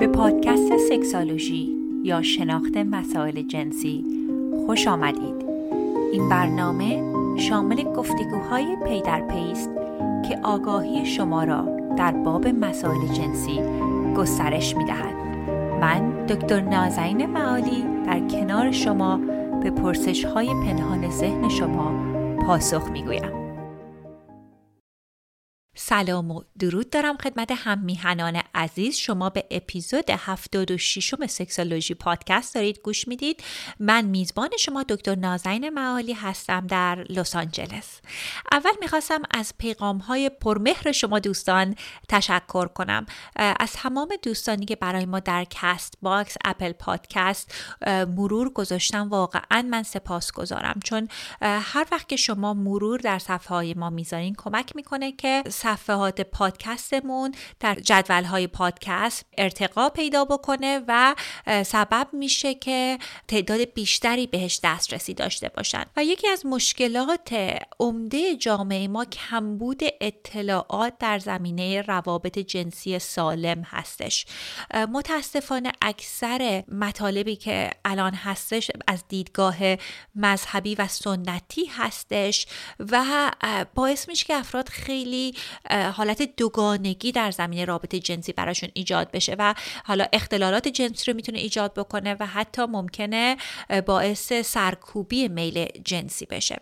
به پادکست سکسالوژی یا شناخت مسائل جنسی خوش آمدید. این برنامه شامل گفتگوهای پی در پی است که آگاهی شما را در باب مسائل جنسی گسترش می دهد. من دکتر نازنین معالی در کنار شما به پرسش های پنهان ذهن شما پاسخ می گویم. سلام و درود دارم خدمت هم میهنان عزیز شما به اپیزود 76 م سکسولوژی پادکست دارید گوش می‌دید. من میزبان شما دکتر نازنین معالی هستم در لس آنجلس. اول می‌خواستم از پیغام های پرمهر شما دوستان تشکر کنم. از تمام دوستانی که برای ما در Castbox Apple Podcast مرور گذاشتن واقعا من سپاسگزارم چون هر وقت که شما مرور در صفحه های ما می‌ذارین کمک می‌کنه که صفحات پادکستمون در جدول های پادکست ارتقا پیدا بکنه و سبب میشه که تعداد بیشتری بهش دسترسی داشته باشن. و یکی از مشکلات عمده جامعه ما کمبود اطلاعات در زمینه روابط جنسی سالم هستش. متاسفانه اکثر مطالبی که الان هستش از دیدگاه مذهبی و سنتی هستش و باعث میشه که افراد خیلی حالت دوگانگی در زمینه رابطه جنسی براشون ایجاد بشه و حالا اختلالات جنسی رو می‌تونه ایجاد بکنه و حتی ممکنه باعث سرکوبی میل جنسی بشه.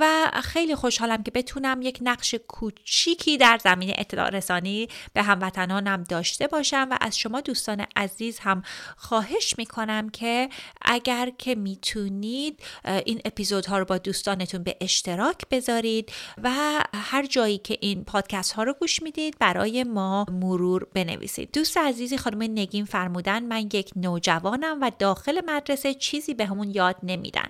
و خیلی خوشحالم که بتونم یک نقش کوچیکی در زمینه اطلاع رسانی به هموطنانم داشته باشم و از شما دوستان عزیز هم خواهش می‌کنم که اگر که می‌تونید این اپیزودها رو با دوستانتون به اشتراک بذارید و هر جایی که این پادکست ها رو گوش می‌دید برای ما مرور بنویسید. دوست عزیزی خانم نگین فرمودن من یک نوجوانم و داخل مدرسه چیزی به همون یاد نمیدن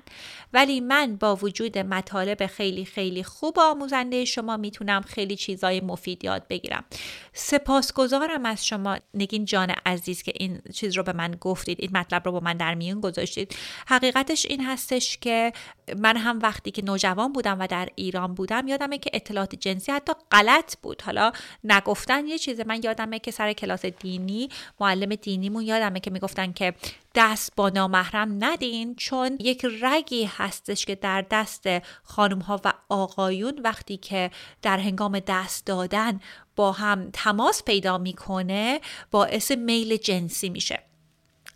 ولی من با وجود مطالب خیلی خیلی خوب آموزنده شما می‌تونم خیلی چیزای مفید یاد بگیرم. سپاسگزارم از شما. نگین جان عزیز که این چیز رو به من گفتید این مطلب رو با من در میون گذاشتید. حقیقتش این هستش که من هم وقتی که نوجوان بودم و در ایران بودم یادمه که اطلاعات جنسی حتی غلط بود. حالا نگفتن یه چیزه من یادمه که سر کلاس دینی معلم دینیمون یادمه که می‌گفتن که دست با نامحرم ندین چون یک رگی هستش که در دست خانم ها و آقایون وقتی که در هنگام دست دادن با هم تماس پیدا می‌کنه باعث میل جنسی میشه.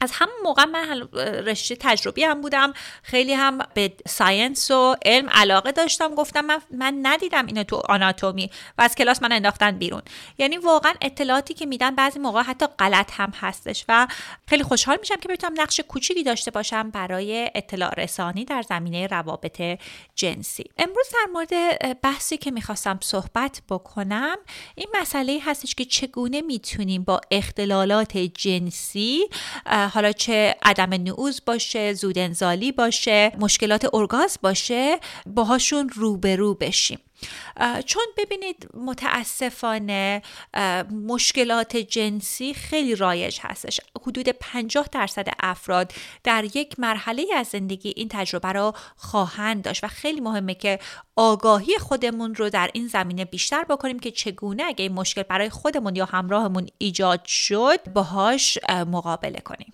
از همون موقع من رشته تجربی هم بودم خیلی هم به ساینس و علم علاقه داشتم. گفتم من, من ندیدم اینو تو آناتومی و از کلاس من انداختن بیرون. یعنی واقعا اطلاعاتی که میدن بعضی موقع حتی غلط هم هستش و خیلی خوشحال میشم که بتونم نقش کوچیکی داشته باشم برای اطلاع رسانی در زمینه روابط جنسی. امروز در مورد بحثی که می‌خواستم صحبت بکنم این مسئله هستش که چگونه می‌تونیم با اختلالات جنسی حالا چه عدم نعوز باشه زود انزالی باشه مشکلات ارگاز باشه باهاشون روبرو بشیم. چون ببینید متاسفانه مشکلات جنسی خیلی رایج هستش. حدود 50 درصد افراد در یک مرحله از زندگی این تجربه را خواهند داشت و خیلی مهمه که آگاهی خودمون رو در این زمینه بیشتر بکنیم که چگونه اگه این مشکل برای خودمون یا همراهمون ایجاد شد باهاش مقابله کنیم.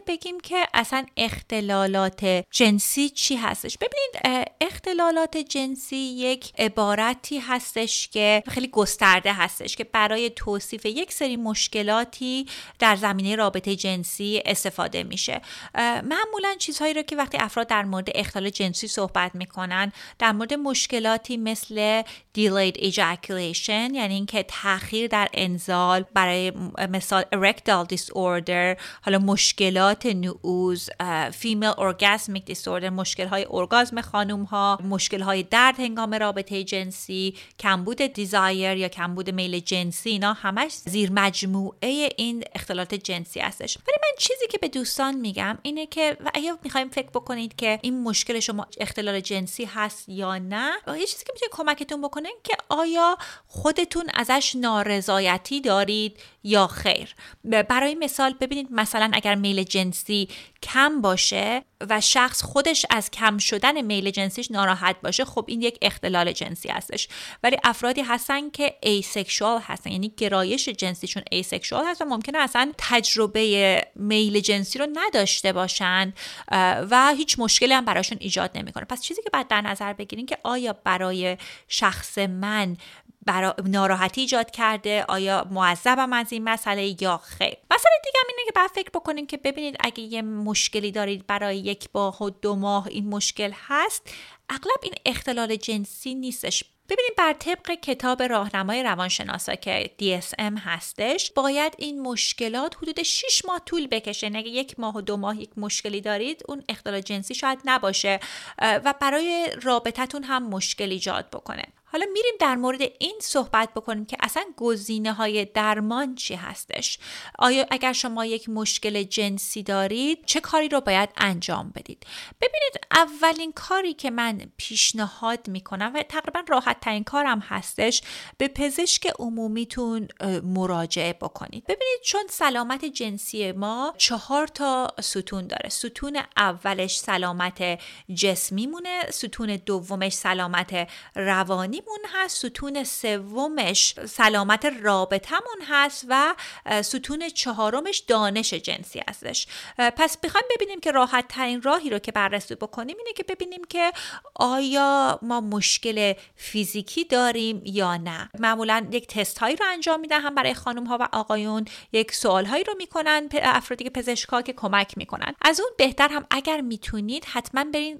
سراغ این که بگیم که اصلا اختلالات جنسی چی هستش؟ ببینید اختلالات جنسی یک عبارتی هستش که خیلی گسترده هستش که برای توصیف یک سری مشکلاتی در زمینه رابطه جنسی استفاده میشه. معمولا چیزهایی رو که وقتی افراد در مورد اختلال جنسی صحبت می‌کنن در مورد مشکلاتی مثل delayed ejaculation یعنی اینکه تاخیر در انزال برای مثال erectile disorder حالا مشکلات نعوز female orgasmic disorder مشکل های ارگازم خانم ها مشکل های درد هنگام رابطه جنسی کمبود دیزایر یا کمبود میل جنسی اینا همش زیر مجموعه این اختلالات جنسی هستش. ولی من چیزی که به دوستان میگم اینه که و اگه می‌خوایم فکر بکنید که این مشکل شما اختلال جنسی هست یا نه یه چیزی که می‌تونه کمکتون بکنه که آیا خودتون ازش نارضایتی دارید یا خیر. برای مثال ببینید مثلا اگر میل جنسی کم باشه و شخص خودش از کم شدن میل جنسیش ناراحت باشه خب این یک اختلال جنسی هستش. ولی افرادی هستن که asexual هستن یعنی گرایش جنسیشون asexual هست و ممکنه اصلا تجربه میل جنسی رو نداشته باشن و هیچ مشکلی هم براشون ایجاد نمی‌کنه. پس چیزی که باید در نظر بگیریم که آیا برای شخص من برا... ناراحتی ایجاد کرده آیا معذبم از این مسئله یا خیر؟ مسئله دیگه اینه که بعد فکر بکنیم که ببینید اگه یه مشکلی دارید برای یک ماه و دو ماه این مشکل هست اغلب این اختلال جنسی نیستش. ببینید بر طبق کتاب راهنمای روانشناسا که DSM هستش باید این مشکلات حدود 6 ماه طول بکشه. اگه یک ماه و دو ماه یک مشکلی دارید اون اختلال جنسی شاید نباشه و برای رابطتون هم مشکل ایجاد بکنه. حالا میریم در مورد این صحبت بکنیم که اصلا گزینه های درمان چی هستش. آیا اگر شما یک مشکل جنسی دارید چه کاری رو باید انجام بدید؟ ببینید اولین کاری که من پیشنهاد می‌کنم و تقریبا راحت ترین کارم هستش به پزشک عمومیتون مراجعه بکنید. ببینید چون سلامت جنسی ما چهار تا ستون داره. ستون اولش سلامت جسمی مونه ستون دومش سلامت روانی مون هست ستون سومش سلامت رابطمون هست و ستون چهارمش دانش جنسی هستش. پس بخوایم ببینیم که راحت ترین راهی رو که بررسی بکنیم اینه که ببینیم که آیا ما مشکل فیزیکی داریم یا نه. معمولا یک تست هایی رو انجام میدن هم برای خانم ها و آقایون. یک سوال هایی رو می‌کنن افرادی پزشکا که کمک می‌کنن. از اون بهتر هم اگر می‌تونید حتما برین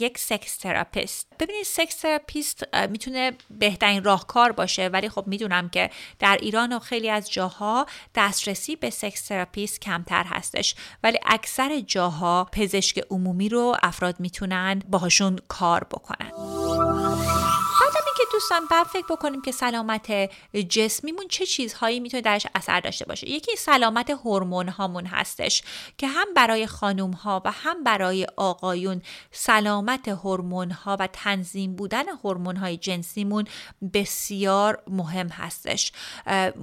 یک سکس تراپیست. ببینید سکس تراپیست می‌تونه بهترین راهکار باشه. ولی خب می‌دونم که در ایران و خیلی از جاها دسترسی به سکس تراپیست کمتر هستش. ولی اکثر جاها پزشک عمومی رو افراد می‌تونن باهاشون کار بکنن. دوستان بعد فکر بکنیم که سلامت جسمیمون چه چیزهایی می‌تونه درش اثر داشته باشه. یکی سلامت هورمون هامون هستش که هم برای خانوم ها و هم برای آقایون سلامت هورمون ها و تنظیم بودن هورمون های جنسیمون بسیار مهم هستش.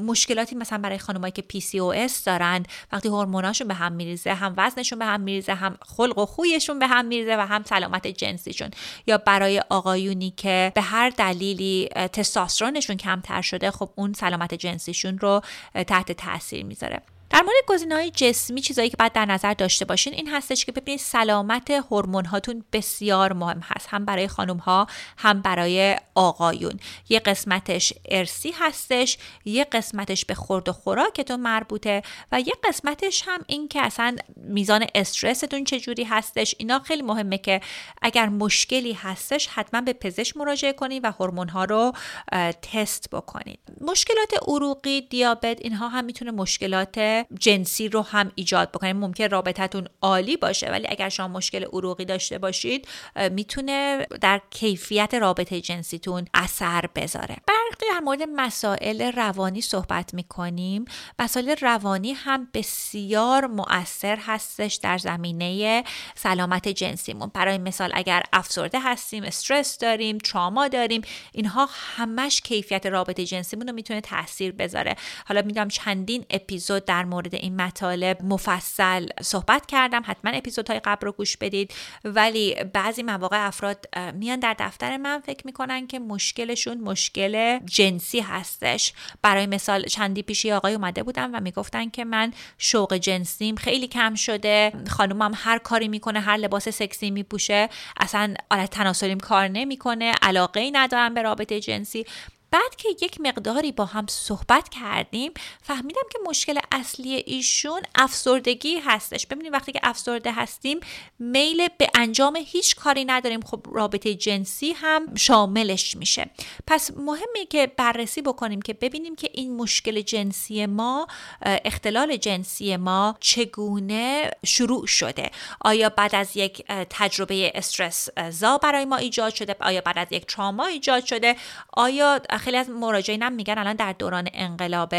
مشکلاتی مثلا برای خانمایی که PCOS دارند وقتی هورموناشون به هم میریزه هم وزنشون به هم میریزه هم خلق و خویشون به هم میریزه و هم سلامت جنسیشون. یا برای آقایونی که به هر دلیل دلیلی تستاسترونشون کمتر شده خب اون سلامت جنسیشون رو تحت تاثیر می‌ذاره. در مورد گزینه های جسمی چیزایی که باید در نظر داشته باشین این هستش که ببینید سلامت هورمون هاتون بسیار مهم هست هم برای خانم ها هم برای آقایون. یه قسمتش ارسی هستش یه قسمتش به خورد و خوراکتون مربوطه و یه قسمتش هم این که اصلا میزان استرستون چجوری هستش. اینا خیلی مهمه که اگر مشکلی هستش حتما به پزشک مراجعه کنید و هورمون ها رو تست بکنید مشکلات عروقی دیابت اینها هم می‌تونه مشکلات جنسی رو هم ایجاد بکنه. ممکن رابطتون عالی باشه ولی اگر شما مشکل عروقی داشته باشید می‌تونه در کیفیت رابطه جنسیتون اثر بذاره. برخی در مورد مسائل روانی صحبت می‌کنیم. مسائل روانی هم بسیار مؤثر هستش در زمینه سلامت جنسیمون. برای مثال اگر افسرده هستیم استرس داریم تراما داریم اینها همش کیفیت رابطه جنسیمون رو می‌تونه تاثیر بذاره. حالا می‌دونم چندین اپیزود در مورد این مطالب مفصل صحبت کردم. حتما اپیزودهای قبل رو گوش بدید. ولی بعضی مواقع افراد میان در دفتر من فکر می‌کنن که مشکلشون مشکل جنسی هستش. برای مثال چندی پیشی آقای اومده بودن و می‌گفتن که من شوق جنسیم خیلی کم شده. خانومم هر کاری می‌کنه هر لباس سکسی میپوشه. اصلا آلت تناسلیم کار نمی‌کنه. علاقه ای ندارم به رابطه جنسی. بعد که یک مقداری با هم صحبت کردیم فهمیدم که مشکل اصلی ایشون افسردگی هستش. ببینید وقتی که افسرده هستیم میل به انجام هیچ کاری نداریم. خب رابطه جنسی هم شاملش میشه. پس مهمه که بررسی بکنیم که ببینیم که این مشکل جنسی ما اختلال جنسی ما چگونه شروع شده. آیا بعد از یک تجربه استرس زا برای ما ایجاد شده؟ آیا بعد از یک تراما ایجاد شده؟ آیا خیلی از مراجعین هم میگن الان در دوران انقلاب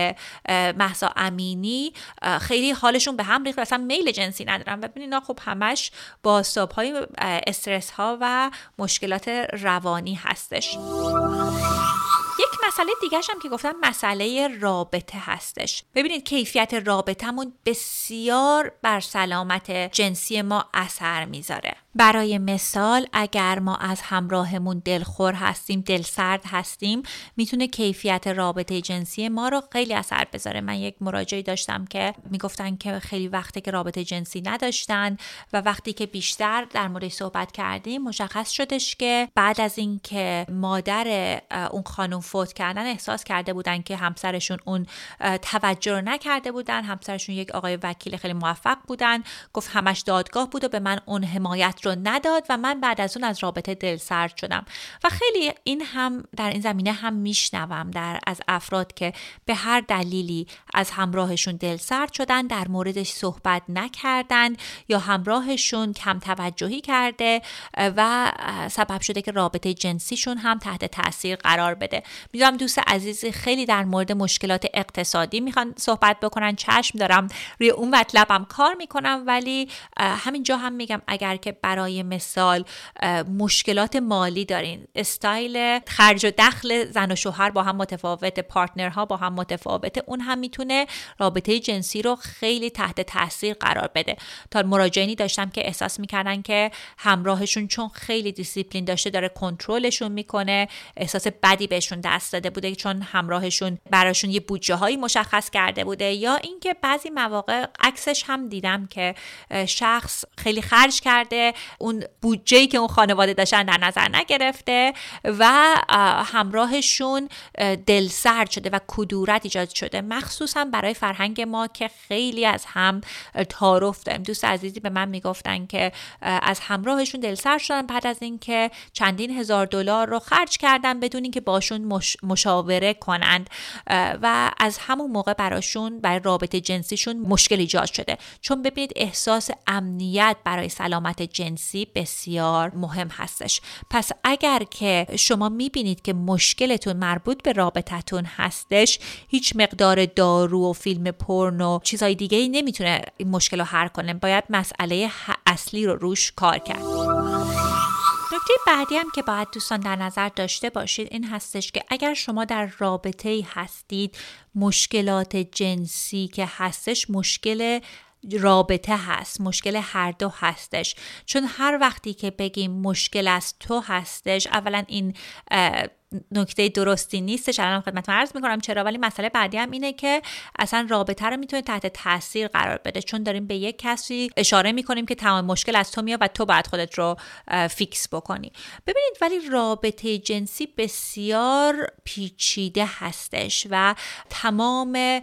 محسا امینی خیلی حالشون به هم ریخت اصلا میل جنسی ندارن. و ببینید خب همش با های استرس ها و مشکلات روانی هستش. یک مسئله دیگه هم که گفتم مسئله رابطه هستش. ببینید کیفیت رابطهمون بسیار بر سلامت جنسی ما اثر می‌ذاره. برای مثال اگر ما از همراهمون دلخور هستیم دلسرد هستیم می‌تونه کیفیت رابطه جنسی ما رو خیلی اثر بذاره. من یک مراجعی داشتم که می‌گفتن که خیلی وقته که رابطه جنسی نداشتن و وقتی که بیشتر در مورد صحبت کردیم مشخص شدش که بعد از اینکه مادر اون خانم فوت کردن احساس کرده بودن که همسرشون اون توجه رو نکرده بودن. همسرشون یک آقای وکیل خیلی موفق بودن. گفت همش دادگاه بود و به من اون حمایت نداد و من بعد از اون از رابطه دل سرد شدم. و خیلی این هم در این زمینه هم میشنوم در از افراد که به هر دلیلی از همراهشون دل سرد شدن در موردش صحبت نکردن یا همراهشون کم توجهی کرده و سبب شده که رابطه جنسیشون هم تحت تاثیر قرار بده. می‌دونم دوست عزیزی خیلی در مورد مشکلات اقتصادی می‌خوان صحبت بکنن. چشم دارم روی اون مطلبم کار می‌کنم ولی همینجا هم میگم اگر که برای مثال مشکلات مالی دارین. استایل خرج و دخل زن و شوهر با هم متفاوت پارتنرها با هم متفاوته اون هم می‌تونه رابطه جنسی رو خیلی تحت تاثیر قرار بده. تا مراجعینی داشتم که احساس می‌کردن که همراهشون چون خیلی دیسیپلین داشته داره کنترلشون می‌کنه احساس بدی بهشون دست داده بوده چون همراهشون براشون یه بودجه هایی مشخص کرده بوده. یا اینکه بعضی مواقع عکسش هم دیدم که شخص خیلی خرج کرده اون بودجه که اون خانواده داشتن در نظر نگرفته و همراهشون دلسرد شده و کدورت ایجاد شده. مخصوصا برای فرهنگ ما که خیلی از هم تعارف داریم. دوست عزیزی به من می‌گفتن که از همراهشون دلسرد شدن بعد از اینکه چندین هزار دلار رو خرج کردن بدون اینکه باشون مش... مشاوره کنند. و از همون موقع براشون برای رابطه جنسیشون مشکل ایجاد شده. چون ببینید احساس امنیت برای سلامت جنسی بسیار مهم هستش. پس اگر که شما می‌بینید که مشکلتون مربوط به رابطتون هستش هیچ مقدار دارو و فیلم پرنو چیزهای دیگه ای نمی‌تونه این مشکل رو حل کنه. باید مسئله اصلی رو روش کار کرد. نکته بعدی هم که باید دوستان در نظر داشته باشید این هستش که اگر شما در رابطه هستید مشکلات جنسی که هستش مشکل رابطه هست مشکل هر دو هستش. چون هر وقتی که بگیم مشکل از تو هستش اولا این نکته درستی نیستش. الان خدمت عرض می‌کنم چرا ولی مسئله بعدی هم اینه که اصلا رابطه رو می‌تونه تحت تاثیر قرار بده. چون داریم به یک کسی اشاره می‌کنیم که تمام مشکل از تو میاد و تو باید خودت رو فیکس بکنی. ببینید ولی رابطه جنسی بسیار پیچیده هستش و تمام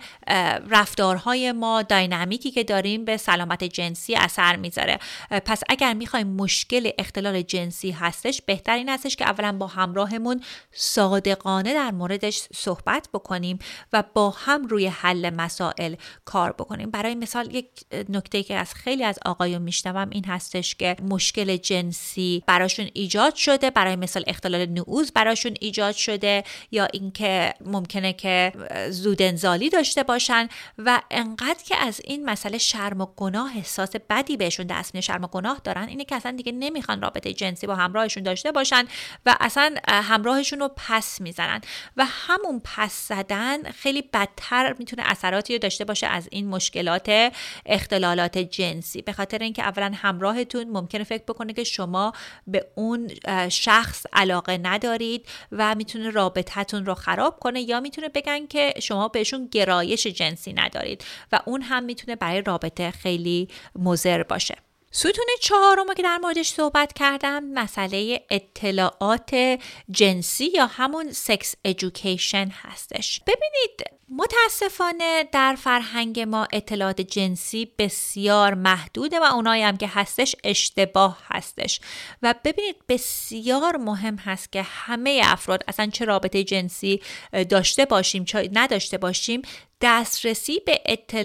رفتارهای ما داینامیکی که داریم به سلامت جنسی اثر می‌ذاره. پس اگر می‌خوایم مشکل اختلال جنسی هستش بهتر این هستش که اولا با همراهمون صادقانه در موردش صحبت بکنیم و با هم روی حل مسائل کار بکنیم. برای مثال یک نکته که از خیلی از آقایون میشنوم این هستش که مشکل جنسی براشون ایجاد شده برای مثال اختلال نعوز براشون ایجاد شده یا اینکه ممکنه که زود انزالی داشته باشن و انقدر که از این مسئله شرم و گناه احساس بدی بهشون دست شرم و گناه دارن اینه که اصلا دیگه نمی‌خوان رابطه جنسی با همراهشون داشته باشن و اصلا همراهشون پس می‌زنن. و همون پس زدن خیلی بدتر می‌تونه اثراتی رو داشته باشه از این مشکلات اختلالات جنسی. به خاطر اینکه اولا همراهتون ممکنه فکر بکنه که شما به اون شخص علاقه ندارید و می‌تونه رابطتون رو خراب کنه یا می‌تونه بگن که شما بهشون گرایش جنسی ندارید. و اون هم می‌تونه برای رابطه خیلی مضر باشه. ستون چهارم که در موردش صحبت کردم مسئله اطلاعات جنسی یا همون سکس ادویکیشن هستش. ببینید متاسفانه در فرهنگ ما اطلاعات جنسی بسیار محدوده و اونایی هم که هستش اشتباه هستش. و ببینید بسیار مهم هست که همه افراد اصلا چه رابطه جنسی داشته باشیم چه نداشته باشیم دسترسی به اطلاعات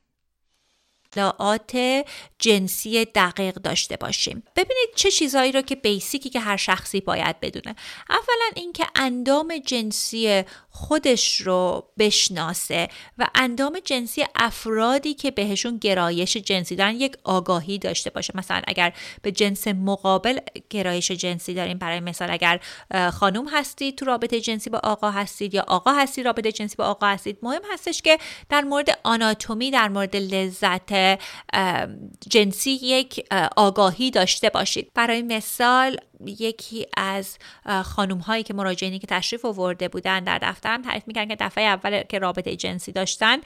اطلاعات جنسی دقیق داشته باشیم. ببینید چه چیزهایی رو که بیسیکی که هر شخصی باید بدونه. اولا اینکه اندام جنسی خودش رو بشناسه و اندام جنسی افرادی که بهشون گرایش جنسی دارن یک آگاهی داشته باشه. مثلا اگر به جنس مقابل گرایش جنسی داریم برای مثال اگر خانم هستید تو رابطه جنسی با آقا هستید یا آقا هستید رابطه جنسی با آقا هستید مهم هستش که در مورد آناتومی در مورد لذت جنسی یک آگاهی داشته باشید. برای مثال یکی از خانوم هایی که مراجعینی که تشریف آورده بودن در دفترم تعریف می‌کردن که دفعه اول که رابطه جنسی داشتن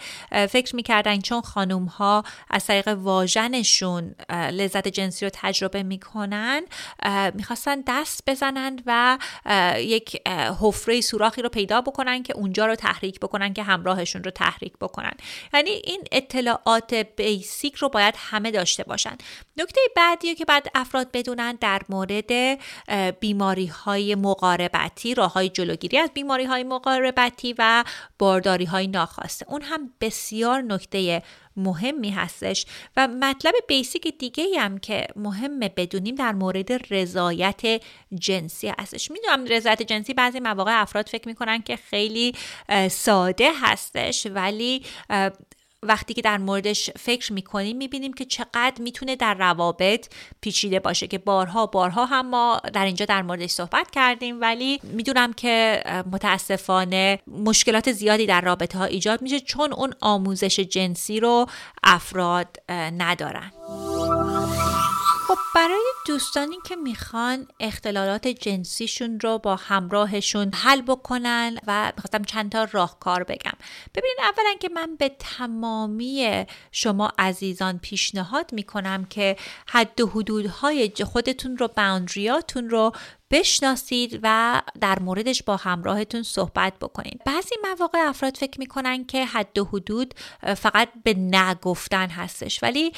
فکر می‌کردن چون خانوم ها از طریق واژنشون لذت جنسی رو تجربه می‌کنن می‌خواستن دست بزنند و یک حفره سوراخی رو پیدا بکنن که اونجا رو تحریک بکنن که همراهشون رو تحریک بکنن. یعنی این اطلاعات بیسیک رو باید همه داشته باشن. نکته بعدی که بعد افراد بدونن در مورد بیماری های مقاربتی راه های جلوگیری از بیماری های مقاربتی و بارداری های ناخواسته. اون هم بسیار نکته مهمی هستش و مطلب بیسیک دیگه هم که مهمه بدونیم در مورد رضایت جنسی هستش. می‌دونم رضایت جنسی بعضی مواقع افراد فکر می‌کنن که خیلی ساده هستش ولی وقتی که در موردش فکر می‌کنیم می‌بینیم که چقدر می‌تونه در روابط پیچیده باشه که بارها بارها هم ما در اینجا در موردش صحبت کردیم. ولی می‌دونم که متاسفانه مشکلات زیادی در رابطه ها ایجاد میشه چون اون آموزش جنسی رو افراد ندارن. خب برای دوستانی که می‌خوان اختلالات جنسیشون رو با همراهشون حل بکنن و می‌خواستم چند تا راهکار بگم. ببینید اولا که من به تمامی شما عزیزان پیشنهاد می‌کنم که حد و حدودهای خودتون رو باوندریاتون رو بشناسید و در موردش با همراهتون صحبت بکنید. بعضی مواقع افراد فکر می‌کنن که حد و حدود فقط به نگفتن هستش. ولی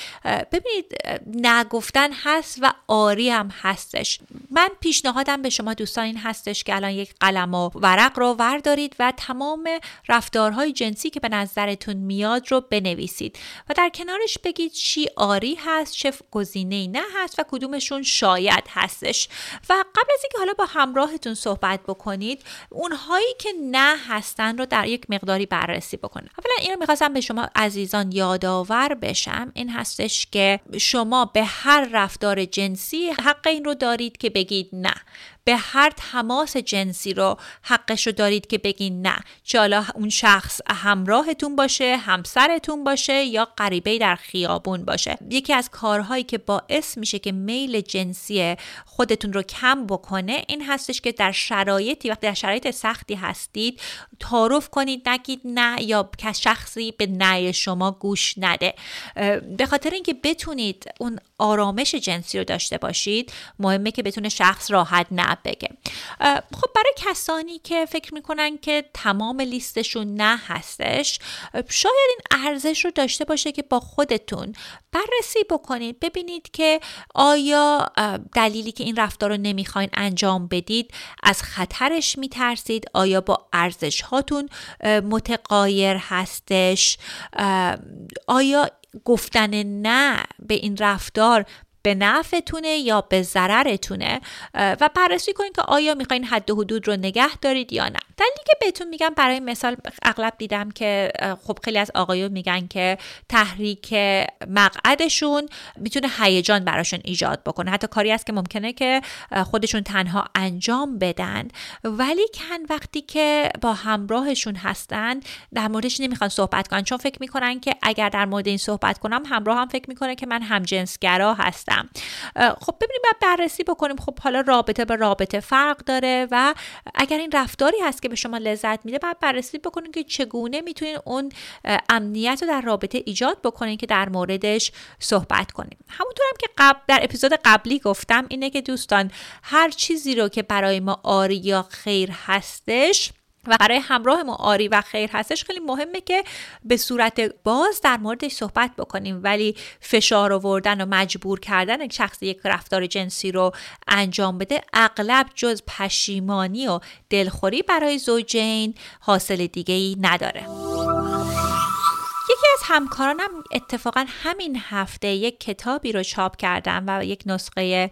ببینید نگفتن هست و آری هم هستش. من پیشنهادم به شما دوستان این هستش که الان یک قلم و ورق رو وردارید و تمام رفتارهای جنسی که به نظرتون میاد رو بنویسید و در کنارش بگید چی آری هست چه گزینه نه هست و کدومشون شاید هستش. و قبل از اینکه حالا با همراهتون صحبت بکنید اونهایی که نه هستن رو در یک مقداری بررسی بکنید اولا این رو می‌خواستم به شما عزیزان یادآور بشم. این هستش که شما به هر رفتار جنسی حق این رو دارید که بگید نه. به هر تماس جنسی رو حقش رو دارید که بگین نه. چه حالا اون شخص همراهتون باشه همسرتون باشه یا غریبه در خیابون باشه. یکی از کارهایی که باعث میشه که میل جنسی خودتون رو کم بکنه این هستش که در شرایطی وقتی در شرایط سختی هستید تعارف کنید نگید نه یا که شخصی به نه شما گوش نده. به خاطر اینکه بتونید اون آرامش جنسی رو داشته باشید مهمه که بتونه شخص راحت نه بگه. خب برای کسانی که فکر می‌کنن که تمام لیستشون نه هستش شاید این ارزش رو داشته باشه که با خودتون بررسی بکنید ببینید که آیا دلیلی که این رفتار رو نمی‌خواین انجام بدید از خطرش میترسید؟ آیا با ارزش هاتون متقایر هستش؟ آیا گفتن نه به این رفتار به نفعتونه یا به ضررتونه و بررسی کنید که آیا می‌خواین حد و حدود رو نگه دارید یا نه. دلیلی که بهتون میگم برای مثال اغلب دیدم که خب خیلی از آقایون میگن که تحریک مقعدشون می‌تونه هیجان براشون ایجاد بکنه. حتی کاری است که ممکنه که خودشون تنها انجام بدن. ولی کن وقتی که با همراهشون هستن در موردش نمی‌خوان صحبت کنن. چون فکر می‌کنن که اگر در مورد این صحبت کنم همراه هم فکر می‌کنه که من همجنسگرا هستم. خب ببینیم باید بررسی بکنیم. خب حالا رابطه به رابطه فرق داره و اگر این رفتاری هست که به شما لذت میده باید بررسی بکنیم که چگونه می‌تونین اون امنیت رو در رابطه ایجاد بکنین که در موردش صحبت کنیم همونطور هم که قبل در اپیزود قبلی گفتم اینه که دوستان هر چیزی رو که برای ما آری یا خیر هستش و برای همراه ما آری و خیر هستش. خیلی مهمه که به صورت باز در موردش صحبت بکنیم. ولی فشار آوردن و مجبور کردن یک شخص یک رفتار جنسی رو انجام بده اغلب جز پشیمانی و دلخوری برای زوجین حاصل دیگه ای نداره. یکی از همکارانم اتفاقا همین هفته یک کتابی رو چاپ کردن و یک نسخه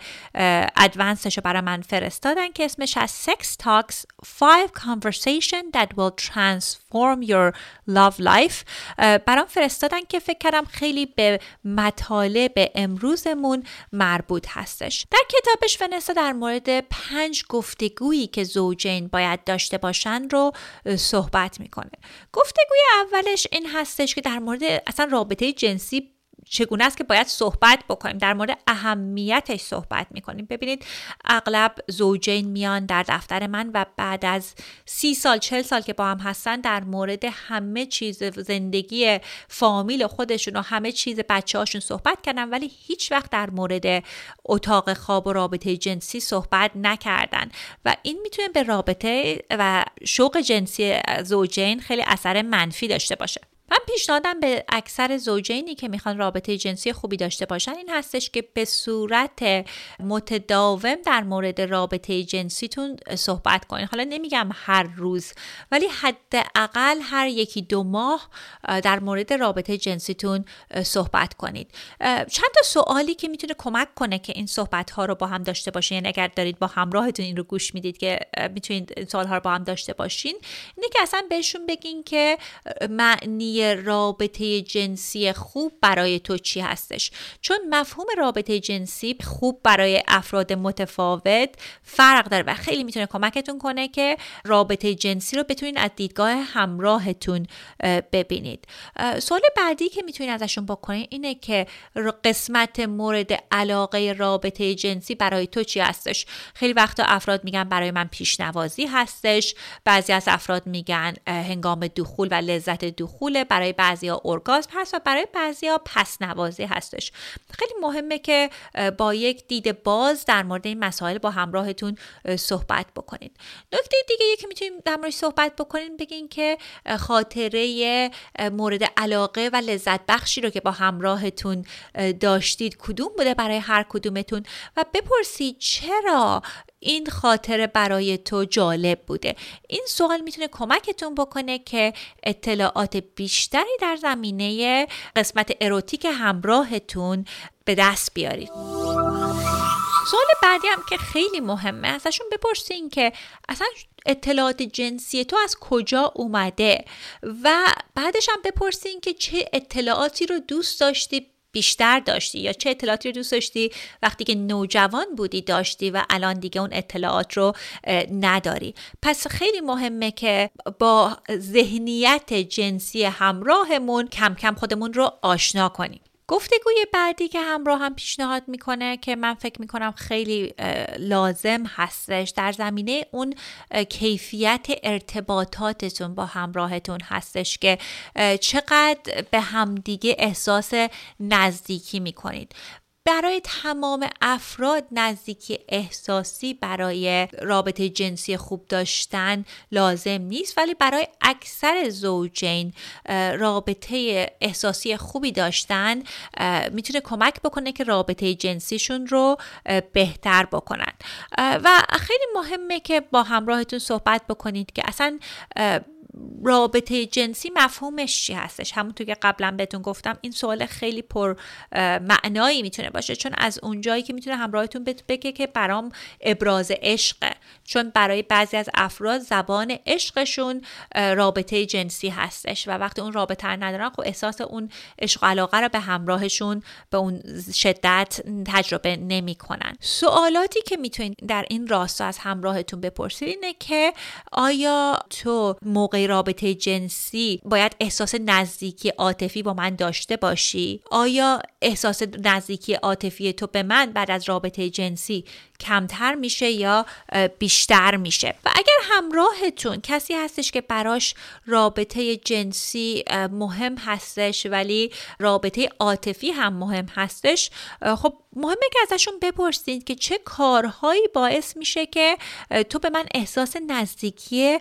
ادوانسش رو برای من فرستادن که اسمش از Sex Talks 5 Conversation That Will Transform Your Love Life. برام فرستادن که فکر کردم خیلی به مطالب امروزمون مربوط هستش. در کتابش ونسا در مورد پنج گفتگویی که زوجین باید داشته باشن رو صحبت می‌کنه. گفتگوی اولش این هستش که در مورد اصلا رابطه جنسی چگونه است که باید صحبت بکنیم؟ در مورد اهمیتش صحبت می‌کنیم. ببینید اغلب زوجین میان در دفتر من و بعد از سی سال چل سال که با هم هستن در مورد همه چیز زندگی فامیل خودشون و همه چیز بچه هاشون صحبت کردن ولی هیچ وقت در مورد اتاق خواب و رابطه جنسی صحبت نکردن. و این می‌تونه به رابطه و شوق جنسی زوجین خیلی اثر منفی داشته باشه. من پیشنهادم به اکثر زوجینی که می‌خوان رابطه جنسی خوبی داشته باشن این هستش که به صورت متداوم در مورد رابطه جنسیتون صحبت کنین. حالا نمیگم هر روز ولی حداقل هر یکی دو ماه در مورد رابطه جنسیتون صحبت کنید. چند تا سوالی که می‌تونه کمک کنه که این صحبت ها رو با هم داشته باشین. یعنی اگر دارید با همراهتون این رو گوش می‌دید که می‌تونید سوال ها رو با هم داشته باشین. اینه که اصلا بهشون بگین که معنی رابطه جنسی خوب برای تو چی هستش؟ چون مفهوم رابطه جنسی خوب برای افراد متفاوت فرق داره و خیلی می‌تونه کمکتون کنه که رابطه جنسی رو بتونین از دیدگاه همراهتون ببینید. سوال بعدی که می‌تونین ازشون بکنین اینه که قسمت مورد علاقه رابطه جنسی برای تو چی هستش؟ خیلی وقتا افراد میگن برای من پیشنوازی هستش. بعضی از افراد میگن هنگام دخول و لذت دخول برای بعضیا ارگازم هست و برای بعضیا پس نوازی هستش. خیلی مهمه که با یک دید باز در مورد این مسائل با همراهتون صحبت بکنید نکته دیگه که می‌تونیم در موردش صحبت بکنیم بگین که خاطره مورد علاقه و لذت بخشی رو که با همراهتون داشتید کدوم بوده برای هر کدومتون؟ و بپرسید چرا این خاطره برای تو جالب بوده. این سوال می‌تونه کمکتون بکنه که اطلاعات بیشتری در زمینه قسمت اروتیک همراهتون به دست بیارید. سوال بعدی هم که خیلی مهمه ازشون بپرسین که اصلا اطلاعات جنسی تو از کجا اومده؟ و بعدش هم بپرسین که چه اطلاعاتی رو دوست داشتی بیشتر داشتی یا چه اطلاعاتی رو دوست داشتی؟ وقتی که نوجوان بودی داشتی و الان دیگه اون اطلاعات رو نداری. پس خیلی مهمه که با ذهنیت جنسی همراهمون کم کم خودمون رو آشنا کنیم. گفتگوی بعدی که همراه هم پیشنهاد می‌کنه که من فکر می‌کنم خیلی لازم هستش در زمینه اون کیفیت ارتباطاتتون با همراهتون هستش که چقدر به همدیگه احساس نزدیکی می‌کنید. برای تمام افراد نزدیکی احساسی برای رابطه جنسی خوب داشتن لازم نیست ولی برای اکثر زوجین رابطه احساسی خوبی داشتن می‌تونه کمک بکنه که رابطه جنسیشون رو بهتر بکنن. و خیلی مهمه که با همراهتون صحبت بکنید که اصلا رابطه جنسی مفهومش چی هستش؟ همونطور که قبلا بهتون گفتم این سوال خیلی پر معنایی می‌تونه باشه چون از اونجایی که می‌تونه همراهتون بگه که برام ابراز عشقه. چون برای بعضی از افراد زبان عشقشون رابطه جنسی هستش و وقتی اون رابطه رو ندارن خب احساس اون عشق و علاقه رو به همراهشون به اون شدت تجربه نمی‌کنن. سوالاتی که می‌تونید در این راستا از همراهتون بپرسید اینه که آیا تو موقع رابطه جنسی باید احساس نزدیکی عاطفی با من داشته باشی؟ آیا احساس نزدیکی عاطفی تو به من بعد از رابطه جنسی کمتر میشه یا بیشتر میشه. و اگر همراهتون کسی هستش که براش رابطه جنسی مهم هستش ولی رابطه عاطفی هم مهم هستش خب مهمه که ازشون بپرسید که چه کارهایی باعث میشه که تو به من احساس نزدیکی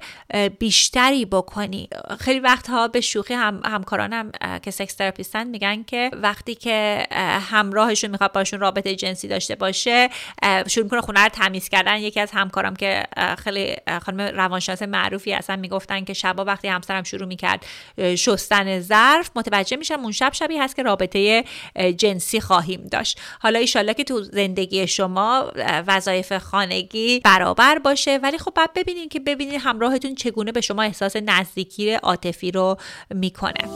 بیشتری بکنی. خیلی وقتها به شوخی هم همکارانم که سکس تراپیستن میگن که وقتی که همراهشون می‌خواد باشون رابطه جنسی داشته باشه شروع می‌کنه خونه رو تمیز کردن. یکی از همکارام که خیلی خانم روانشناس معروفی هستن می‌گفتن که شبا وقتی همسرم شروع می‌کرد شستن ظرف متوجه میشم اون شب شبی هست که رابطه جنسی خواهیم داشت. حالا ایشالله که تو زندگی شما وظایف خانگی برابر باشه ولی خب بعد ببینید که ببینید همراهتون چگونه به شما احساس نزدیکی عاطفی رو می‌کنه.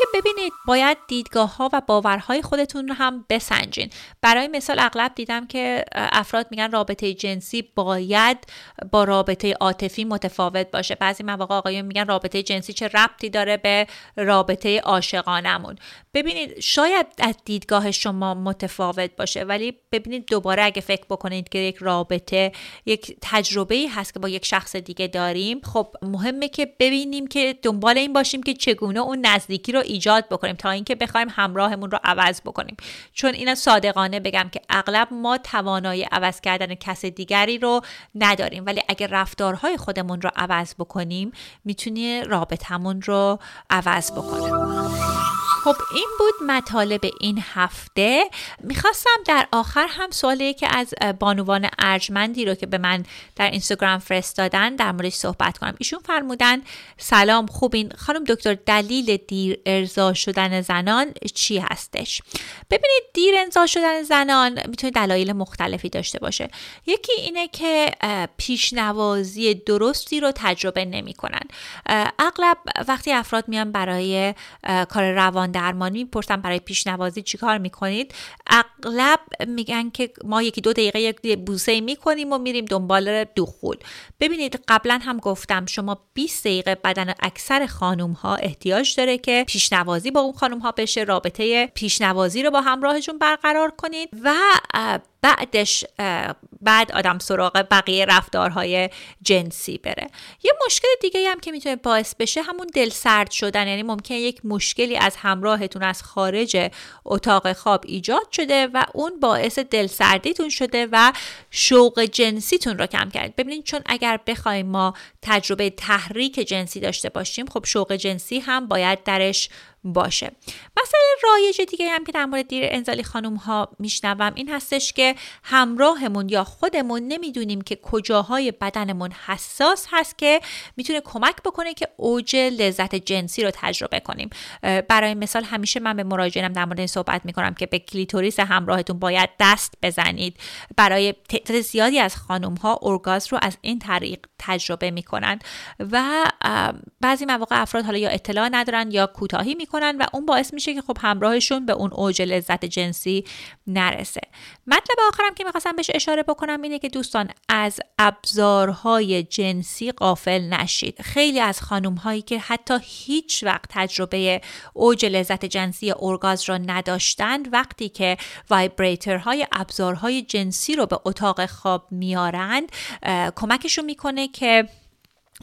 اینکه ببینید باید دیدگاه ها و باورهای خودتون رو هم بسنجین. برای مثال اغلب دیدم که افراد میگن رابطه جنسی باید با رابطه عاطفی متفاوت باشه. بعضی مواقع آقایون میگن رابطه جنسی چه ربطی داره به رابطه عاشقانمون. ببینید شاید از دیدگاه شما متفاوت باشه ولی ببینید دوباره اگه فکر بکنید که یک رابطه یک تجربه ای هست که با یک شخص دیگه داریم خب مهمه که ببینیم که دنبال این باشیم که چگونه اون نزدیکی رو ایجاد بکنیم تا اینکه بخوایم همراهمون رو عوض بکنیم. چون اینا صادقانه بگم که اغلب ما توانایی عوض کردن کس دیگری رو نداریم. ولی اگر رفتارهای خودمون رو عوض بکنیم می‌تونی رابطمون رو عوض بکنیم خب این بود مطالب این هفته. می‌خواستم در آخر هم سوالی که از بانوان ارجمندی رو که به من در اینستاگرام فرستادن در موردش صحبت کنم. ایشون فرمودن سلام خوبین. خانم دکتر دلیل دیر ارضا شدن زنان چی هستش؟ ببینید دیر ارضا شدن زنان می‌تونه دلایل مختلفی داشته باشه. یکی اینه که پیشنوازی درستی رو تجربه نمی‌کنن. اغلب وقتی افراد میان برای کار روان درمانی می‌پرسن برای پیشنوازی چیکار می‌کنید؟ اغلب میگن که ما یکی دو دقیقه یک بوسه می‌کنیم و میریم دنبال دخول. ببینید قبلا هم گفتم شما 20 دقیقه بدن اکثر خانوم ها احتیاج داره که پیشنوازی با اون خانوم ها بشه رابطه پیشنوازی رو با همراهشون برقرار کنید و بعدش بعد آدم سراغ بقیه رفتارهای جنسی بره. یه مشکل دیگه هم که می‌تونه باعث بشه همون دل سرد شدن یعنی ممکن یک مشکلی از همراهتون از خارج اتاق خواب ایجاد شده و اون باعث دل سردیتون شده و شوق جنسیتون رو کم کرد. ببینید چون اگر بخوایم ما تجربه تحریک جنسی داشته باشیم خب شوق جنسی هم باید درش باشه. مسئله رایج دیگه هم که در مورد دیر انزالی خانم ها میشنوم این هستش که همراهمون یا خودمون نمی‌دونیم که کجاهای بدنمون حساس هست که می‌تونه کمک بکنه که اوج لذت جنسی رو تجربه کنیم. برای مثال همیشه من به مراجعینم در مورد این صحبت می‌کنم که به کلیتوریس همراهتون باید دست بزنید. برای تعداد زیادی از خانم ها ارگاز رو از این طریق تجربه می‌کنن و بعضی مواقع افراد حالا یا اطلاع ندارن یا کوتاهی می‌کنن و اون باعث میشه که خب همراهشون به اون اوج لذت جنسی نرسه. مطلب آخرم که می‌خواستم بهش اشاره بکنم اینه که دوستان از ابزارهای جنسی غافل نشید. خیلی از خانم هایی که حتی هیچ وقت تجربه اوج لذت جنسی ارگاسم را نداشتند وقتی که vibrator های ابزارهای جنسی رو به اتاق خواب میارند کمکشون می‌کنه که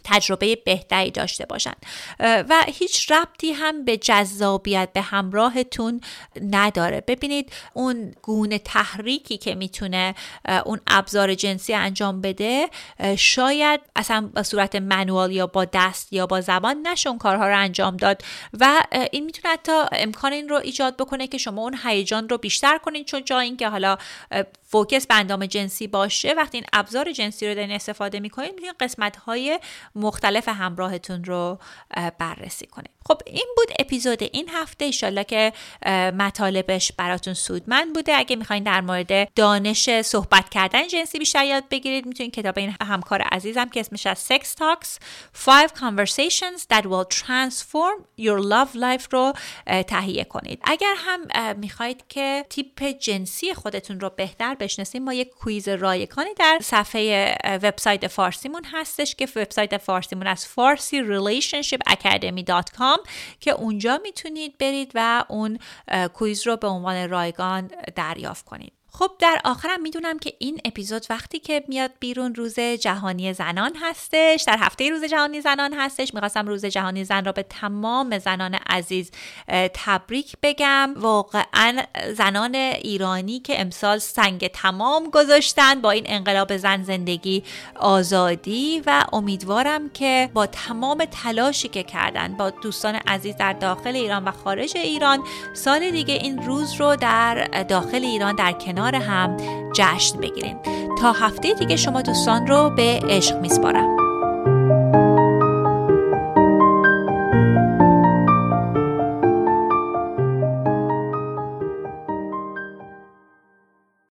تجربه بهتری داشته باشند و هیچ ربطی هم به جذابیت به همراهتون نداره. ببینید اون گونه تحریکی که می‌تونه اون ابزار جنسی انجام بده شاید اصلا به صورت منوال یا با دست یا با زبان نشون کارها رو انجام داد. و این می‌تونه حتی امکان این رو ایجاد بکنه که شما اون هیجان رو بیشتر کنید چون جا اینکه حالا فوکس به اندام جنسی باشه وقتی این ابزار جنسی رو دارین استفاده می‌کنید می‌تونید قسمت های مختلف همراهتون رو بررسی کنید خب این بود اپیزود این هفته. ایشالله که مطالبش براتون سودمند بوده. اگه می‌خواین در مورد دانش صحبت کردن جنسی بیشتر یاد بگیرید می‌تونید کتاب این همکار عزیزم که اسمش از Sex Talks Five Conversations That Will Transform Your Love Life رو تهیه کنید. اگر هم می‌خواید که تیپ جنسی خودتون رو بهتر بشناسید ما یک کویز رایگانی در صفحه وبسایت فارسیمون هستش که وبسایت فارسیمون از فارسی relationship academy.com که اونجا می‌تونید برید و اون کویز رو به عنوان رایگان دریافت کنید. خب در آخرم می‌دونم که این اپیزود وقتی که میاد بیرون روز جهانی زنان هستش در هفته روز جهانی زنان هستش. می‌خواستم روز جهانی زن را به تمام زنان عزیز تبریک بگم. واقعا زنان ایرانی که امسال سنگ تمام گذاشتن با این انقلاب زن زندگی آزادی و امیدوارم که با تمام تلاشی که کردن با دوستان عزیز در داخل ایران و خارج ایران سال دیگه این روز رو در داخل ایران در کنار کنار هم جشن بگیریم. تا هفته دیگه شما دوستان رو به عشق میسپارم.